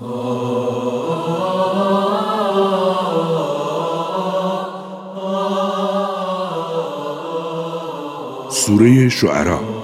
سوره شعرا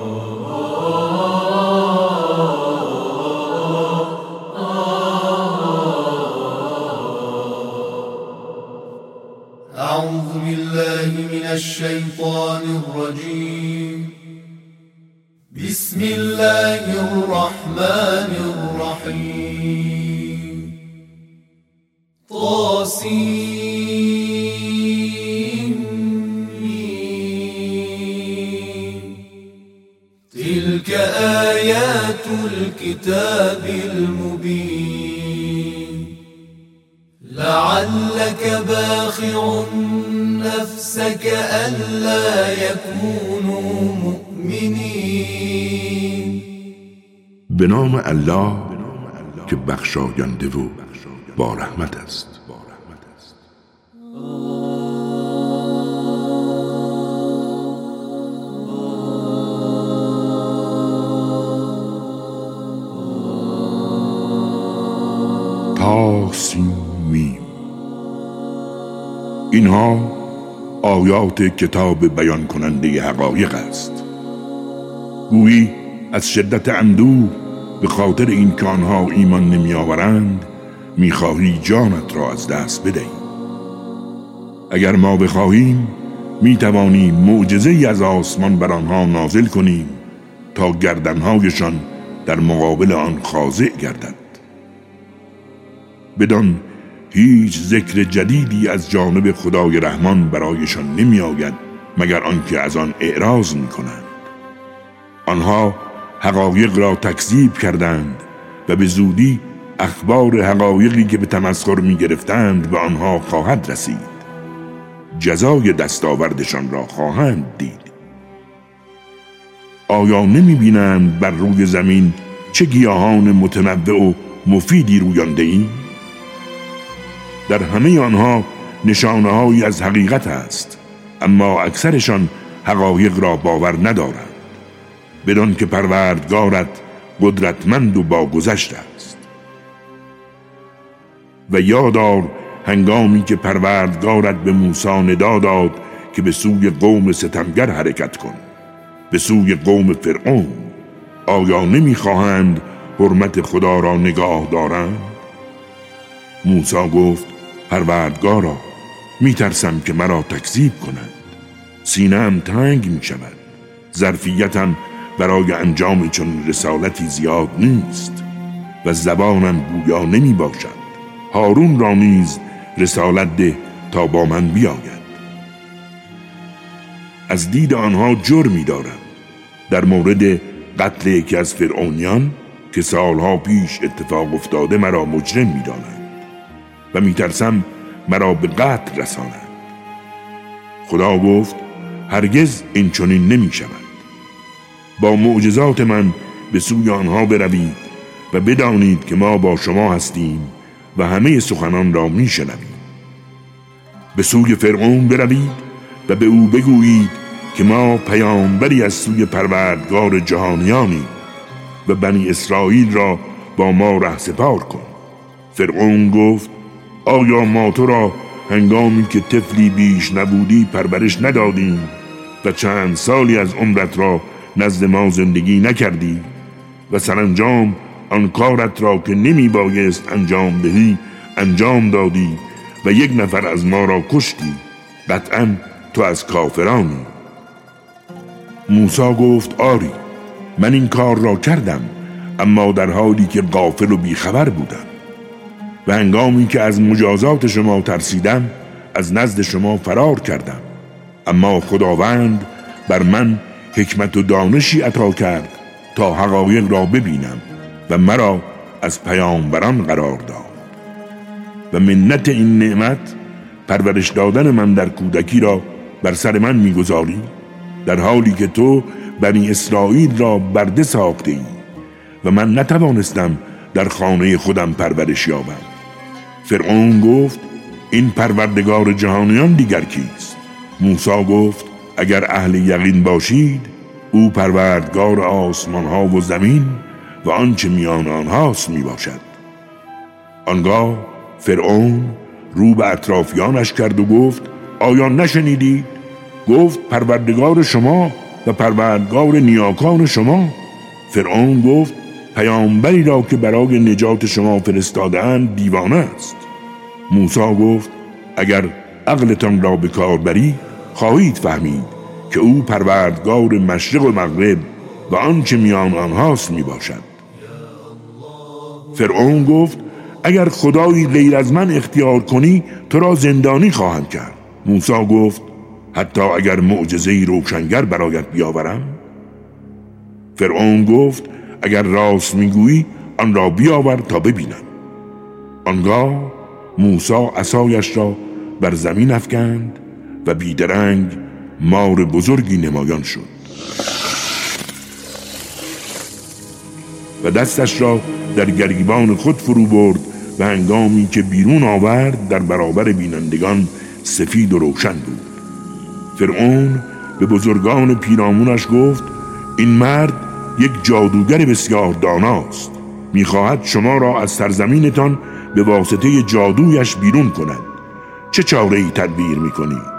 به نام الله که بخشاینده و با رحمت است. تاسیم اینها آیات کتاب بیان کننده حقایق است. گویی از شدت اندوه به خاطر این که آنها ایمان نمی آورند می‌خواهی جانت را از دست بدهی. اگر ما بخواهیم می توانیم معجزه از آسمان بر آنها نازل کنیم تا گردنهایشان در مقابل آن خاضع گردد. بدان هیچ ذکر جدیدی از جانب خدای رحمان برایشان نمی آید مگر آنکه از آن اعراض می کنند آنها حقایق را تکذیب کردند و به زودی اخبار حقایقی که به تمسخر می گرفتند به آنها خواهد رسید. جزای دستاوردشان را خواهند دید. آیا نمی بینند بر روی زمین چه گیاهان متنوع و مفیدی رویانده ایم؟ در همه آنها نشانه از حقیقت است اما اکثرشان حقایق را باور ندارند. بدان که پروردگارت قدرتمند و باگذشت است. و یادار هنگامی که پروردگارت به موسی ندا داد که به سوی قوم ستمگر حرکت کن. به سوی قوم فرعون آیا نمی‌خواهند حرمت خدا را نگاه دارند؟ موسی گفت پروردگارا میترسم که مرا تکذیب کنند. سینم تنگ می شود ظرفیتم برای انجام چون رسالتی زیاد نیست و زبانم گویا نمی باشد. هارون را نیز رسالت ده تا با من بیاید. از دید آنها جرمی دارم. در مورد قتل یکی از فرعونیان که سالها پیش اتفاق افتاده مرا مجرم می‌دانند و میترسم مرا به قتل رسانند. خدا گفت هرگز این چنین نمی شود. با معجزات من به سوی آنها بروید و بدانید که ما با شما هستیم و همه سخنان را می شنوید به سوی فرعون بروید و به او بگویید که ما پیامبری از سوی پروردگار جهانیانی و بنی اسرائیل را با ما ره سپار کن. فرعون گفت آیا ما تو را هنگامی که طفلی بیش نبودی پرورش ندادیم و چند سالی از عمرت را نزد ما زندگی نکردی و سرانجام آن کارت را که نمی بایست انجام دهی انجام دادی و یک نفر از ما را کشتی. قطعا تو از کافرانی. موسا گفت آری من این کار را کردم اما در حالی که غافل و بیخبر بودم. و هنگامی که از مجازات شما ترسیدم از نزد شما فرار کردم. اما خداوند بر من حکمت و دانشی عطا کرد تا حقایق را ببینم و مرا از پیامبران قرار داد. و منت این نعمت پرورش دادن من در کودکی را بر سر من می‌گذاری در حالی که تو بنی اسرائیل را برده ساخته ای و من نتوانستم در خانه خودم پرورش یابم. فرعون گفت این پروردگار جهانیان دیگر کیست؟ موسی گفت اگر اهل یقین باشید او پروردگار آسمان ها و زمین و آنچه میان آنهاست می باشد آنگاه فرعون رو به اطرافیانش کرد و گفت آیا نشنیدید؟ گفت پروردگار شما و پروردگار نیاکان شما. فرعون گفت پیامبری را که برای نجات شما فرستادن دیوانه است. موسی گفت اگر عقلتان را به کار بری خواهید فهمید که او پروردگار مشرق و مغرب و آنچه میان آنهاست می باشد فرعون گفت اگر خدایی غیر از من اختیار کنی تو را زندانی خواهم کرد. موسی گفت حتی اگر معجزه روشنگر برایت بیاورم؟ فرعون گفت اگر راست می‌گویی آن را بیاور تا ببینم. آنگاه موسی عصایش را بر زمین افکند و بیدرنگ مار بزرگی نمایان شد. و دستش را در گریبان خود فرو برد و هنگامی که بیرون آورد در برابر بینندگان سفید و روشن بود. فرعون به بزرگان پیرامونش گفت این مرد یک جادوگر بسیار داناست. می‌خواهد شما را از سرزمینتان به واسطه جادویش بیرون کند. چه چاره ای تدبیر می‌کنید؟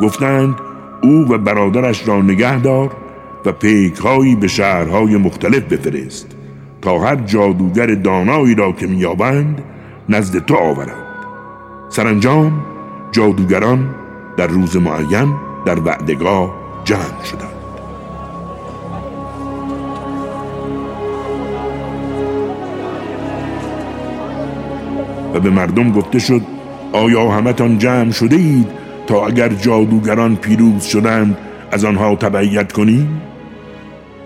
گفتند او و برادرش را نگه دار و پیکهایی به شهرهای مختلف بفرست تا هر جادوگر دانایی را که میابند نزد تو آورند. سرانجام جادوگران در روز معین در وعدگاه جمع شدند. و به مردم گفته شد آیا همتان جمع شده اید تا اگر جادوگران پیروز شدند از آنها تبعیت کنیم؟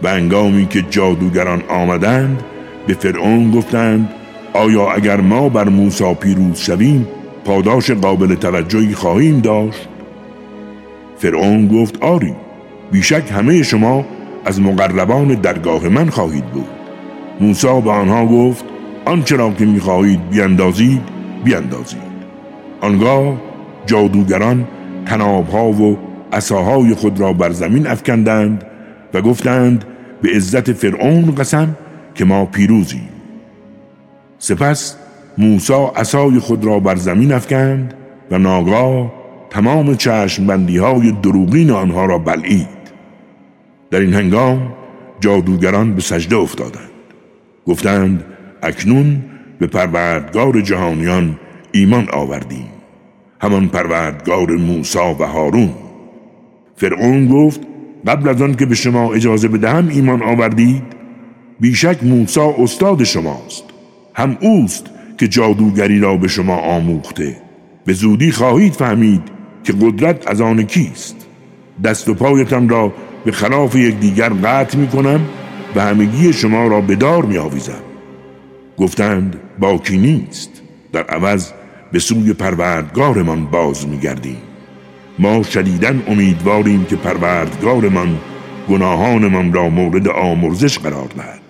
و انگامی که جادوگران آمدند به فرعون گفتند آیا اگر ما بر موسی پیروز شویم پاداش قابل توجهی خواهیم داشت؟ فرعون گفت آری بیشک همه شما از مقربان درگاه من خواهید بود. موسی به آنها گفت آنچه را که می‌خواهید بیاندازید بیاندازید آنگاه جادوگران تنابها و عصاهای خود را بر زمین افکندند و گفتند به عزت فرعون قسم که ما پیروزیم. سپس موسی عصای خود را بر زمین افکند و ناگاه تمام چشم بندی های دروغین آنها را بلعید. در این هنگام جادوگران به سجده افتادند. گفتند اکنون به پروردگار جهانیان ایمان آوردیم. همان پروردگار موسی و هارون. فرعون گفت قبل از آن که به شما اجازه بدهم ایمان آوردید بیشک موسی استاد شماست هم اوست که جادوگری را به شما آموخته. به زودی خواهید فهمید که قدرت از آن کیست. دست و پایتان را به خلاف یکدیگر قطع می کنم و همگی شما را به دار می آویزم گفتند باکی نیست. در عوض به سوی پروردگارمان باز می گردیم ما شدیدن امیدواریم که پروردگارمان گناهانمان را مورد آمرزش قرار دهد.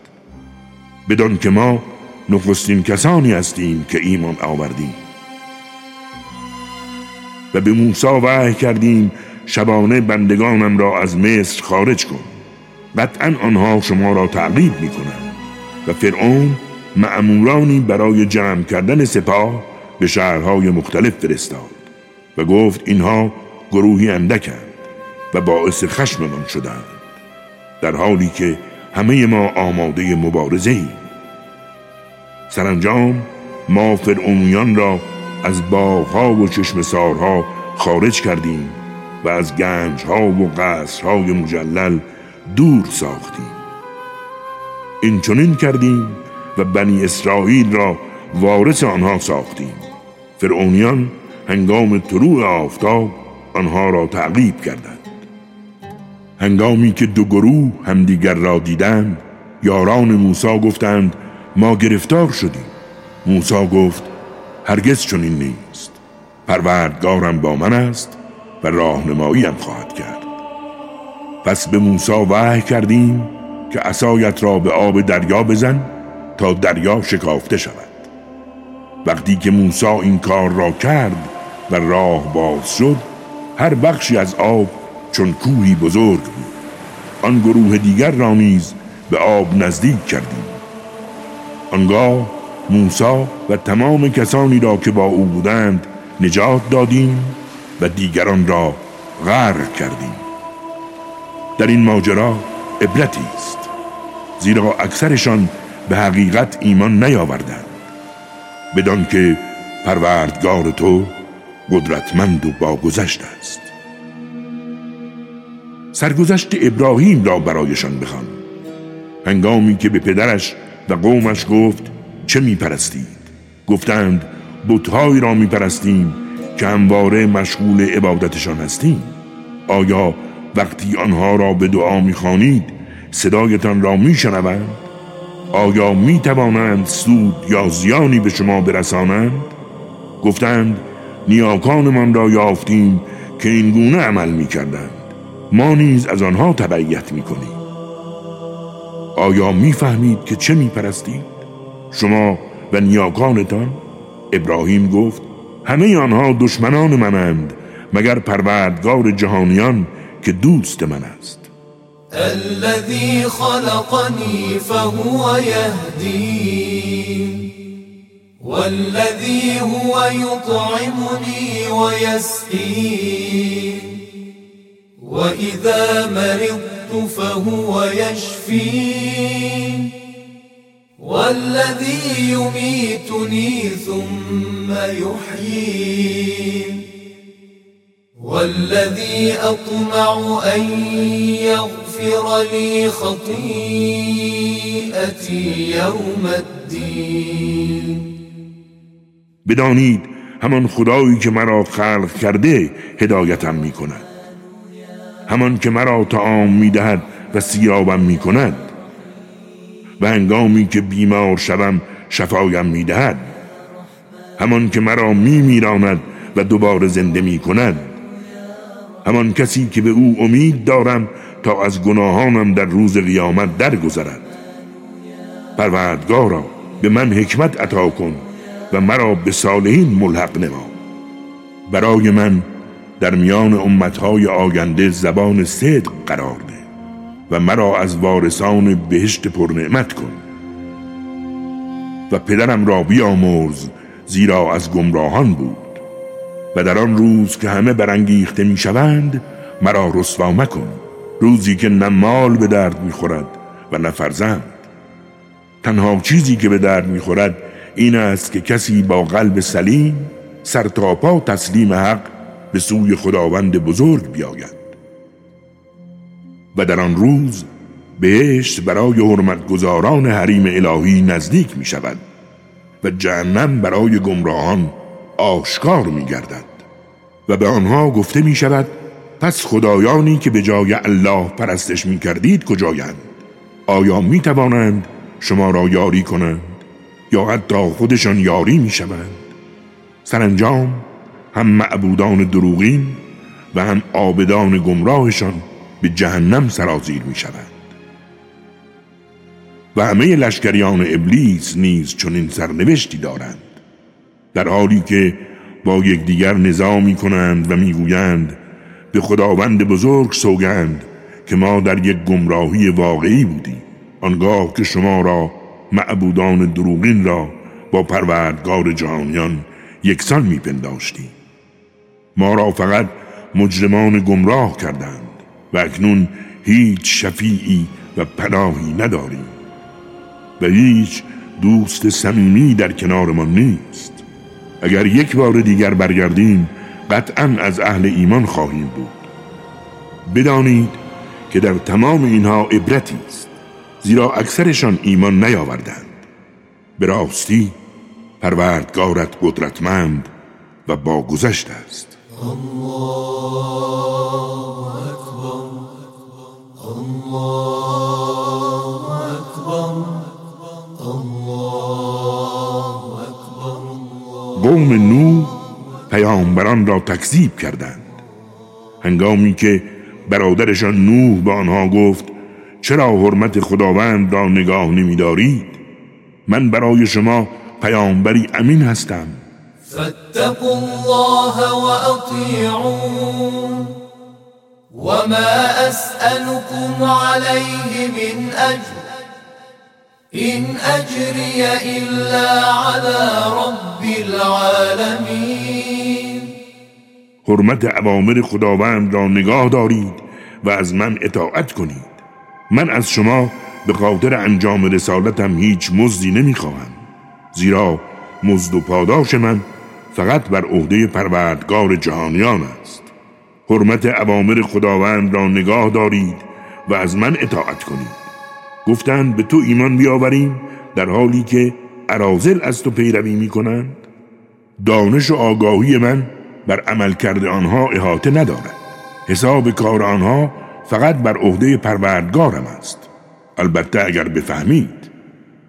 بدان که ما نخستین کسانی هستیم که ایمان آوردیم. و به موسی وحی کردیم شبانه بندگانم را از مصر خارج کن. قطعا آنها شما را تعقیب می کنند و فرعون معمورانی برای جمع کردن سپاه به شهرهای مختلف فرستاد و گفت اینها گروهی اندکند و باعث خشممان شدند در حالی که همه ما آماده مبارزه ایم سرانجام ما فرعونیان را از باغها و چشمسارها خارج کردیم و از گنجها و قصرهای مجلل دور ساختیم. این چنین کردیم و بنی اسرائیل را وارث آنها ساختیم. فرعونیان هنگام طلوع آفتاب آنها را تعقیب کردند. هنگامی که دو گروه همدیگر را دیدند یاران موسی گفتند ما گرفتار شدیم. موسی گفت هرگز چنین نیست. پروردگارم با من است و راهنماییم خواهد کرد. پس به موسی وحی کردیم که عصایت را به آب دریا بزن تا دریا شکافته شود. وقتی که موسی این کار را کرد و راه باز شد هر بخشی از آب چون کوهی بزرگ بود. آن گروه دیگر را نیز به آب نزدیک کردیم. آنگاه موسا و تمام کسانی را که با او بودند نجات دادیم و دیگران را غرق کردیم. در این ماجرا عبرتی است زیرا اکثرشان به حقیقت ایمان نیاوردند. بدان که پروردگار تو قدرتمند و باگذشت است. سرگذشت ابراهیم را برایشان بخوان. هنگامی که به پدرش و قومش گفت چه میپرستید؟ گفتند بتهایی را میپرستیم که همواره مشغول عبادتشان هستیم. آیا وقتی آنها را به دعا می‌خوانید صدایتان را میشنوند؟ آیا می‌توانند سود یا زیانی به شما برسانند؟ گفتند نیاکانمان را یافتیم که این گونه عمل می‌کردند. ما نیز از آنها تبعیت می‌کنیم. آیا می‌فهمید که چه میپرستید؟ شما و نیاکانتان؟ ابراهیم گفت همه آنها دشمنان منند مگر پروردگار جهانیان که دوست من است. الذي خلقني فهو يهدين والذي هو يطعمني ويسقين وإذا مرضت فهو يشفين والذي يميتني ثم يحيين والذي أطمع أن يغفر لي خطيئتي يوم الدين. بدانید همان خدایی که مرا خلق کرده هدایتم می کند همان که مرا تعام می دهد و سیرابم می کند و هنگامی که بیمار شوم شفایم می دهد همان که مرا می میراند و دوباره زنده می کند همان کسی که به او امید دارم تا از گناهانم در روز قیامت درگذرد. پروردگارا به من حکمت عطا کن و مرا به صالحین ملحق نما. برای من در میان امتهای آینده زبان صدق قرار ده و مرا از وارثان بهشت پرنعمت کن. و پدرم را بیامرز زیرا از گمراهان بود و در آن روز که همه برانگیخته می‌شوند مرا رسوا مکن. روزی که نه مال به درد می‌خورد و نه فرزند. تنها چیزی که به درد می‌خورد این است که کسی با قلب سلیم سرتاپا تسلیم حق به سوی خداوند بزرگ بیاید. و در آن روز بهشت برای حرمتگزاران حریم الهی نزدیک می شود و جهنم برای گمراهان آشکار می گردد و به آنها گفته می شود پس خدایانی که به جای الله پرستش می کردید کجایند؟ آیا می توانند شما را یاری کنند یا حتی خودشان یاری می شوند سرانجام هم معبودان دروغین و هم آبدان گمراهشان به جهنم سرازیر می شوند و همه لشکریان ابلیس نیز چنین سرنوشتی دارند. در حالی که با یکدیگر نظام می کنند و می‌گویند به خداوند بزرگ سوگند که ما در یک گمراهی واقعی بودیم. آنگاه که شما را معبودان دروغین را با پروردگار جهانیان یکسان میپنداشتیم. ما را فقط مجرمان گمراه کردند و اکنون هیچ شفیعی و پناهی نداریم. و هیچ دوست صمیمی در کنارمان نیست. اگر یک بار دیگر برگردیم قطعا از اهل ایمان خواهیم بود. بدانید که در تمام اینها عبرتی است زیرا اکثرشان ایمان نیاوردند. به راستی پروردگارت قدرتمند و با گذشت است. قوم نوح پیامبران را تکذیب کردند. هنگامی که برادرشان نوح به آنها گفت چرا حرمت خداوند را نگاه نمیدارید؟ من برای شما پیامبری امین هستم. فاتقوا الله واطيعون وما اسالكم عليه من اجر این اجری الا على رب العالمین حرمت اوامر خداوند را نگاه دارید و از من اطاعت کنید. من از شما به خاطر انجام رسالتم هیچ مزدی نمی‌خواهم. زیرا مزد و پاداش من فقط بر عهده پروردگار جهانیان است. حرمت اوامر خداوند را نگاه دارید و از من اطاعت کنید. گفتند به تو ایمان بیاوریم در حالی که ارازل از تو پیروی می کنند دانش و آگاهی من بر عمل کرده آنها احاطه ندارد. حساب کار آنها فقط بر عهده پروردگارم است. البته اگر بفهمید.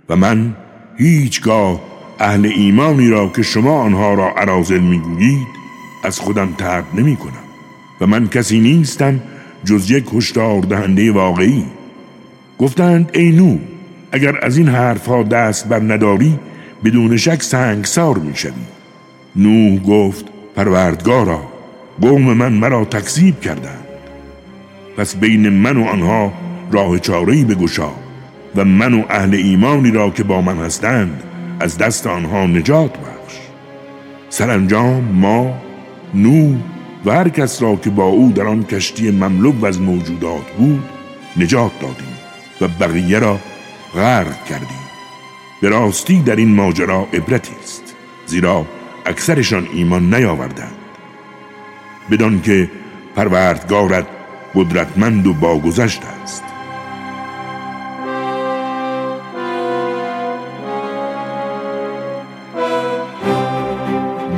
و من هیچگاه اهل ایمانی را که شما آنها را عرازل می‌گویید از خودم ترد نمی کنم و من کسی نیستم جز یک هشدار دهنده واقعی. گفتند ای نو اگر از این حرفها دست بر نداری بدون شک سنگسار می‌شوی. نوح گفت پروردگارا قوم من مرا تکذیب کردند. پس بین من و آنها راه چارهی بگشا و من و اهل ایمانی را که با من هستند از دست آنها نجات بخش. سرانجام ما نو و هر کس را که با او در آن کشتی مملو از موجودات بود نجات دادیم و بقیه را غرق کردیم. به راستی در این ماجرا عبرتی است زیرا اکثرشان ایمان نیاوردند. بدان که پروردگارت قدرتمند و باگذشت است.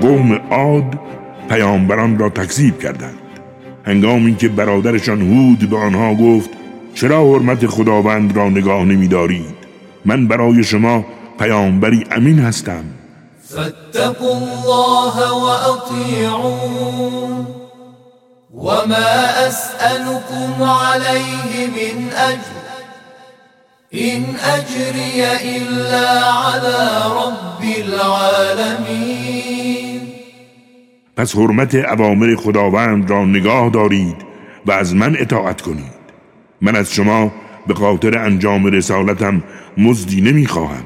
قوم عاد پیامبران را تکذیب کردند. هنگامی که برادرشان هود به آنها گفت چرا حرمت خداوند را نگاه نمیدارید؟ من برای شما پیامبری امین هستم. فاتقوا الله واطيعون وما اسالكم عليه من اجر این اجری الا على رب العالمین پس حرمت اوامر خداوند را نگاه دارید و از من اطاعت کنید. من از شما به خاطر انجام رسالتم مزدی نمی‌خواهم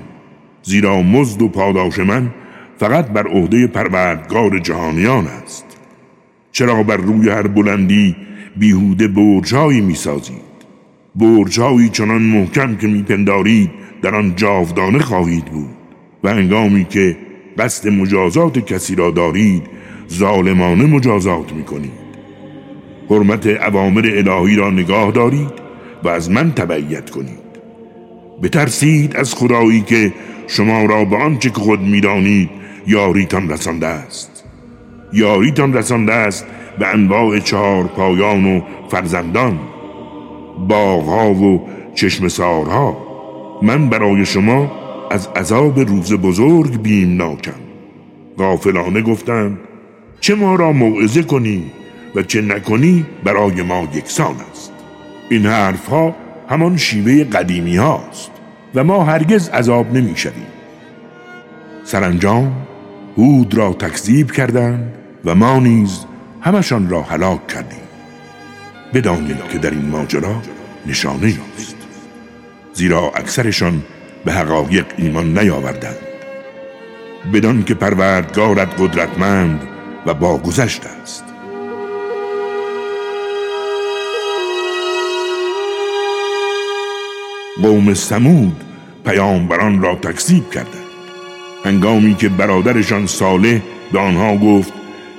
زیرا مزد و پاداش من فقط بر عهده پروردگار جهانیان است. چرا بر روی هر بلندی بیهوده برجهایی می‌سازید؟ برجهایی چنان محکم که میپندارید در آن جاودانه خواهید بود و انگامی که قصد مجازات کسی را دارید ظالمانه مجازات می‌کنید. حرمت اوامر الهی را نگاه دارید و از من تبعیت کنید. بترسید از خدایی که شما را به آنچه که خود می‌دانید یاریتان رسانده است. یاریتان رسانده است به انواع چهار پایان و فرزندان باغها و چشم سارها. من برای شما از عذاب روز بزرگ بیم ناکم غافلانه گفتند چه ما را موعظه کنی و چه نکنی برای ما یکسان است. این حرف ها همان شیوه قدیمی هاست و ما هرگز عذاب نمی شدیم. سرانجام هود را تکذیب کردند و ما نیز همشان را هلاک کردیم. بدانید که در این ماجرا نشانه است زیرا اکثرشان به حقایق ایمان نیاوردند. بدان که پروردگارت قدرتمند و باگذشت است. قوم سمود پیامبران را تکذیب کردند. هنگامی که برادرشان صالح به آنها گفت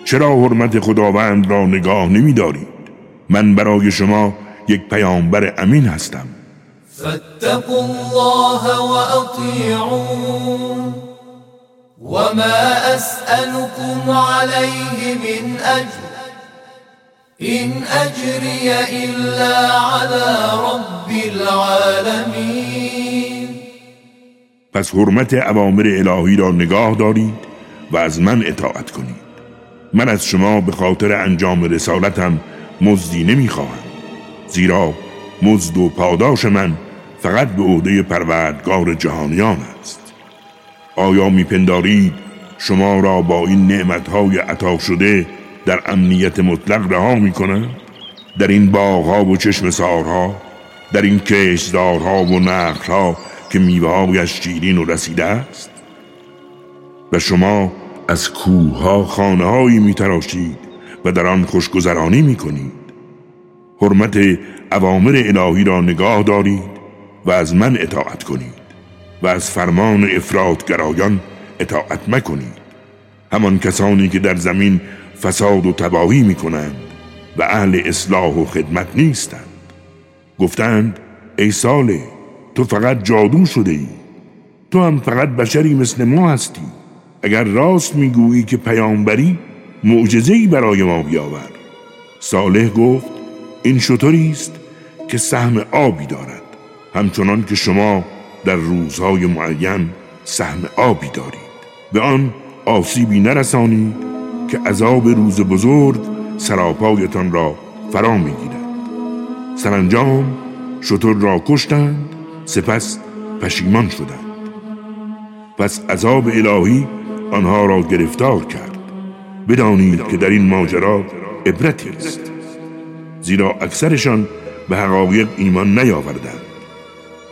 چرا حرمت خداوند را نگاه نمی دارید من برای شما یک پیامبر امین هستم. فاتقوا الله واطيعون وما اسالكم عليه من اجر این اجری الا على رب العالمین پس حرمت اوامر الهی را نگاه دارید و از من اطاعت کنید. من از شما به خاطر انجام رسالتم مزدی نمی‌خواهم. زیرا مزد و پاداش من فقط به عهده پروردگار جهانیان است. آیا میپندارید شما را با این نعمتهای عطا شده در امنیت مطلق رها می‌کنند؟ در این باغها و چشم سارها در این کشدارها و نخلها که میوههایش شیرین و رسیده است؟ و شما از کوه ها خانه هایی می تراشید و در آن خوشگذرانی می کنید حرمت اوامر الهی را نگاه دارید و از من اطاعت کنید و از فرمان افرادگرایان اطاعت مکنید. همان کسانی که در زمین فساد و تباهی می کنند و اهل اصلاح و خدمت نیستند. گفتند ای ساله تو فقط جادو شده ای تو هم فقط بشری مثل ما هستی. اگر راست می‌گویی که پیامبری معجزه‌ای برای ما بیاور. صالح گفت این شطوری است که سهم آبی دارد همچنان که شما در روزهای معین سهم آبی دارید. به آن آسیبی نرسانید که عذاب روز بزرگ سراپایتان را فرا می‌گیرد. سرانجام شطور را کشتند سپس پشیمان شدند. پس عذاب الهی آنها را گرفتار کرد. بدانید که در این ماجرا عبرتی است. زیرا اکثرشان به حقایق ایمان نیاوردند.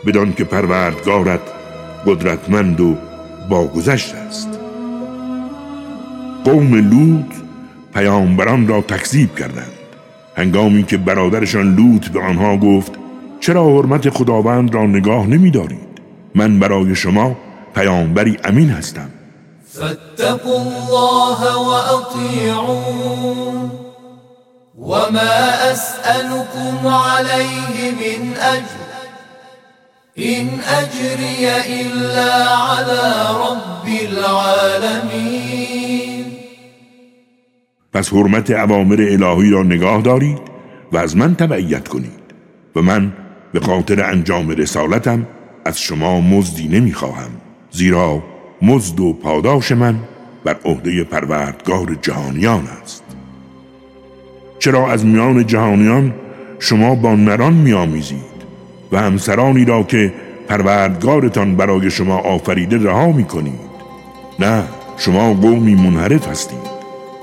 بدان که پروردگارت قدرتمند و باگذشت است. قوم لوط پیامبران را تکذیب کردند. هنگامی که برادرشان لوط به آنها گفت چرا حرمت خداوند را نگاه نمی دارید؟ من برای شما پیامبری امین هستم. فاتقوا الله وأطيعون. وما أسألكم عليه من أجر. إن أجري إلا على رب العالمين. پس حرمت عوامر الهی را نگاه دارید و از من تبعیت کنید و من به خاطر انجام رسالتم از شما مزدی نمی‌خواهم زیرا مزد و پاداش من بر عهده پروردگار جهانیان است. چرا از میان جهانیان شما با نران میآمیزید و همسرانی را که پروردگارتان برای شما آفریده رها می کنید نه شما قومی منحرف هستید.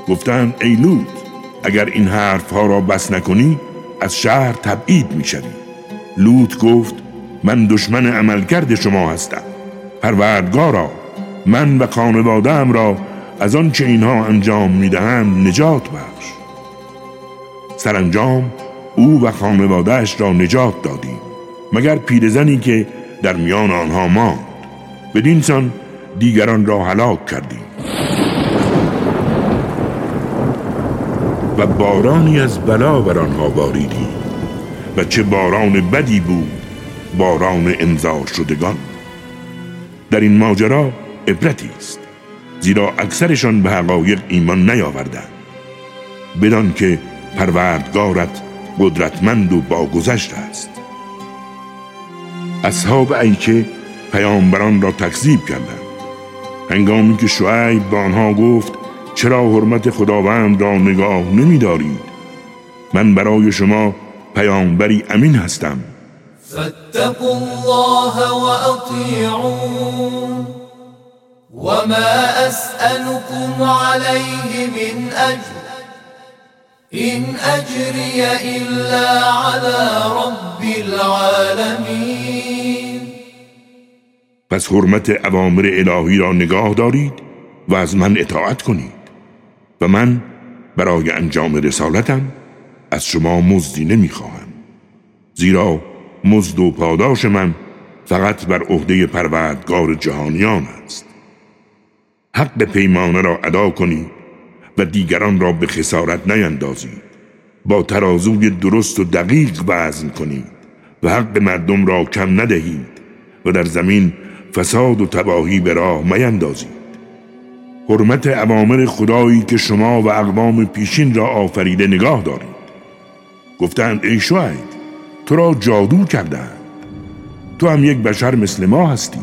گفتند ای لوط اگر این حرفها را بس نکنی از شهر تبعید می شوی. لوط گفت من دشمن عملکرد شما هستم. پروردگارا من و خانوادهام را از آنچه اینها انجام می‌دهند نجات بخش. سرانجام او و خانوادهش را نجات دادیم مگر پیرزنی که در میان آنها ماند. بدین سان دیگران را هلاک کردیم. و بارانی از بلا بر آنها باریدیم و چه باران بدی بود باران انذار شدگان. در این ماجرا عبرتی است زیرا اکثرشان به حقایق ایمان نیاوردند. بدان که پروردگارت قدرتمند و باگذشت است. اصحاب ایکه پیامبران را تکذیب کردند. هنگامی که شعیب به آنها گفت چرا حرمت خداوند را نگاه نمی دارید من برای شما پیامبری امین هستم. فاتقوا الله وأطيعون وما أسألكم عليه من أجر. إن أجري إلا على رب العالمين. پس حرمت اوامر الهی را نگاه دارید و از من اطاعت کنید و من برای انجام رسالتم از شما مزدی نمی‌خواهم. زیرا مزد و پاداش من فقط بر عهده پروردگار جهانیان است. حق پیمانه را ادا کنید و دیگران را به خسارت نیندازید. با ترازوی درست و دقیق وزن کنید و حق مردم را کم ندهید و در زمین فساد و تباهی به راه میندازید. حرمت عوامر خدایی که شما و اقوام پیشین را آفریده نگاه دارید. گفتند ای شعیب تو را جادو کردند تو هم یک بشر مثل ما هستی.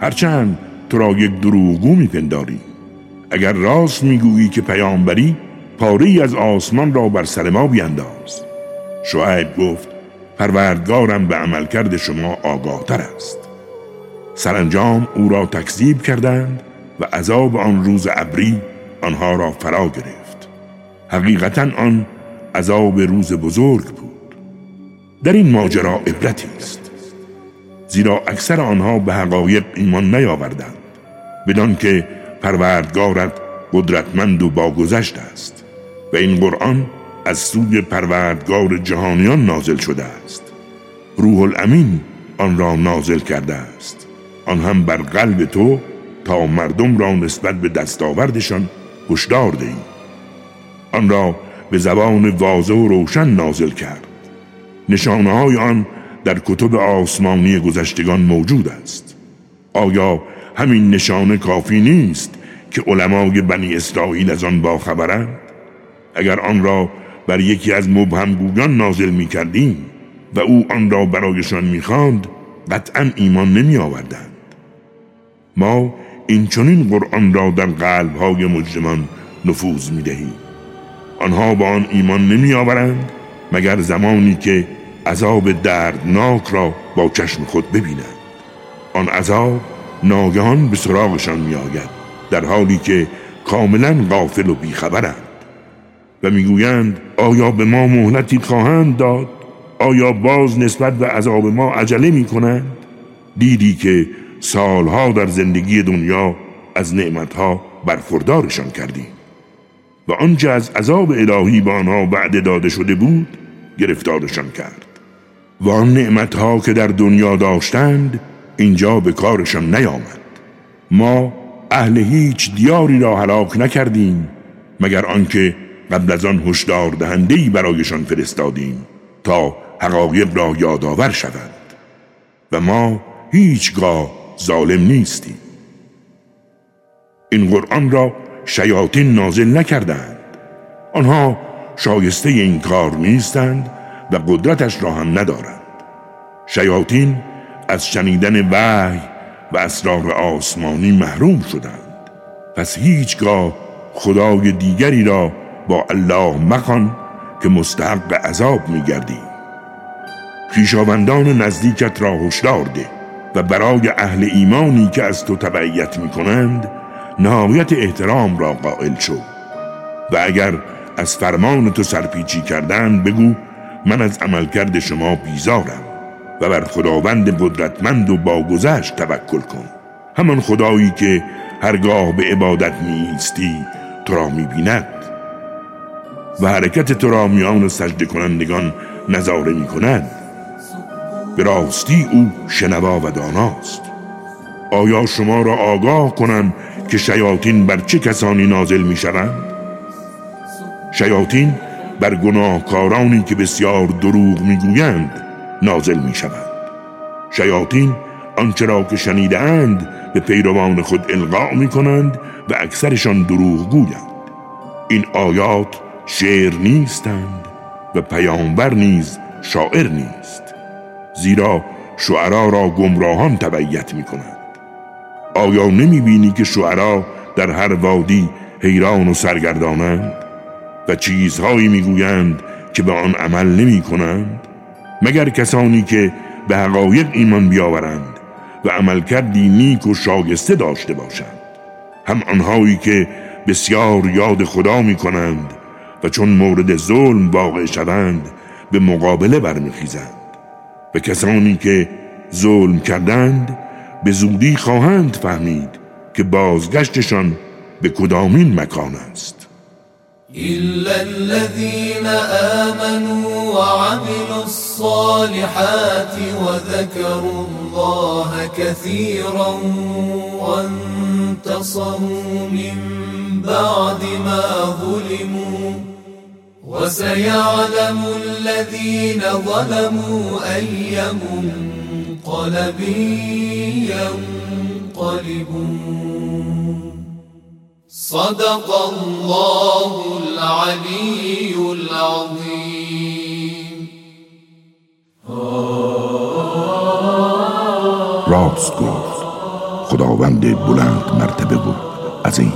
هرچند تو را یک دروغگو میپنداری. اگر راست می‌گویی که پیامبری پاره از آسمان را بر سر ما بینداز. شعیب گفت پروردگارم به عملکرد شما آگاه تر است. سرانجام او را تکذیب کردند و عذاب آن روز ابری آنها را فرا گرفت. حقیقتا آن عذاب روز بزرگ بود. در این ماجرا عبرتی است. زیرا اکثر آنها به حقایق ایمان نیاوردند بدان که پروردگارت قدرتمند و باگذشت است و این قرآن از سوی پروردگار جهانیان نازل شده است. روح الامین آن را نازل کرده است. آن هم بر قلب تو تا مردم را نسبت به دستاوردشان هشدار دهی. آن را به زبان واضح و روشن نازل کرد. نشانه های آن در کتب آسمانی گذشتگان موجود است. آیا همین نشانه کافی نیست که علمای بنی اسرائیل از آن باخبرند؟ اگر آن را بر یکی از مبهمگویان نازل می کردیم و او آن را برایشان می‌خواند قطعا ایمان نمی آوردند ما این چنین قرآن را در قلب های مجرمان نفوذ می دهیم آنها با آن ایمان نمی آورند مگر زمانی که عذاب دردناک را با چشم خود ببینند. آن عذاب ناگهان به سراغشان می آید در حالی که کاملا غافل و بیخبرند. و می‌گویند آیا به ما مهلتی خواهند داد؟ آیا باز نسبت به عذاب ما عجله می کنند دیدی که سالها در زندگی دنیا از نعمتها برخوردارشان کردیم. و آنچه از عذاب الهی به آنها وعده داده شده بود گرفتارشان کرد. و آن نعمتها که در دنیا داشتند اینجا به کارشان نیامد. ما اهل هیچ دیاری را هلاک نکردیم مگر آنکه قبل از آن هشدار دهنده‌ای برایشان فرستادیم تا حقایق را یادآور شوند. و ما هیچگاه ظالم نیستیم. این قرآن را شیاطین نازل نکردند. آنها شایسته این کار نیستند و قدرتش را هم ندارند. شیاطین از شنیدن وحی و اسرار آسمانی محروم شدند. پس هیچگاه خدای دیگری را با الله مخوان که مستحق عذاب میگردی. خیشاوندان نزدیکت را هشدار ده و برای اهل ایمانی که از تو تبعیت می کنند نهایت احترام را قائل شو. و اگر از فرمان تو سرپیچی کردن بگو من از عملکرد شما بیزارم و بر خداوند قدرتمند و باگذشت توکل کن. همان خدایی که هرگاه به عبادت نیستی تو را بیند و حرکت تو را میان سجده کنندگان نظاره می کند به راستی او شنوا و داناست. آیا شما را آگاه کنم که شیاطین بر چه کسانی نازل می شوند؟ شیاطین بر گناهکارانی که بسیار دروغ می‌گویند نازل می شوند شیاطین آنچه را که شنیده اند به پیروان خود القا می کنند و اکثرشان دروغ گویند. این آیات شعر نیستند و پیامبر نیز شاعر نیست زیرا شعرا را گمراهان تبعیت می کنند آیا نمی بینی که شعرا در هر وادی حیران و سرگردانند و چیزهایی می‌گویند که به آن عمل نمی کنند مگر کسانی که به حقایق ایمان بیاورند و عملکردی نیک و شاگسته داشته باشند؟ هم آنهایی که بسیار یاد خدا می کنند و چون مورد ظلم واقع شوند به مقابله برمیخیزند. و کسانی که ظلم کردند به زودی خواهند فهمید که بازگشتشان به کدامین مکان است. إلا الذين آمنوا وعملوا الصالحات وذكروا الله كثيرا وانتصروا من بعد ما ظلموا وسيعلم الذين ظلموا أي منقلب ينقلبون صدق الله العلي العظيم. راست گفت. خداوند بلند مرتبه بود عظیم.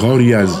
کاری از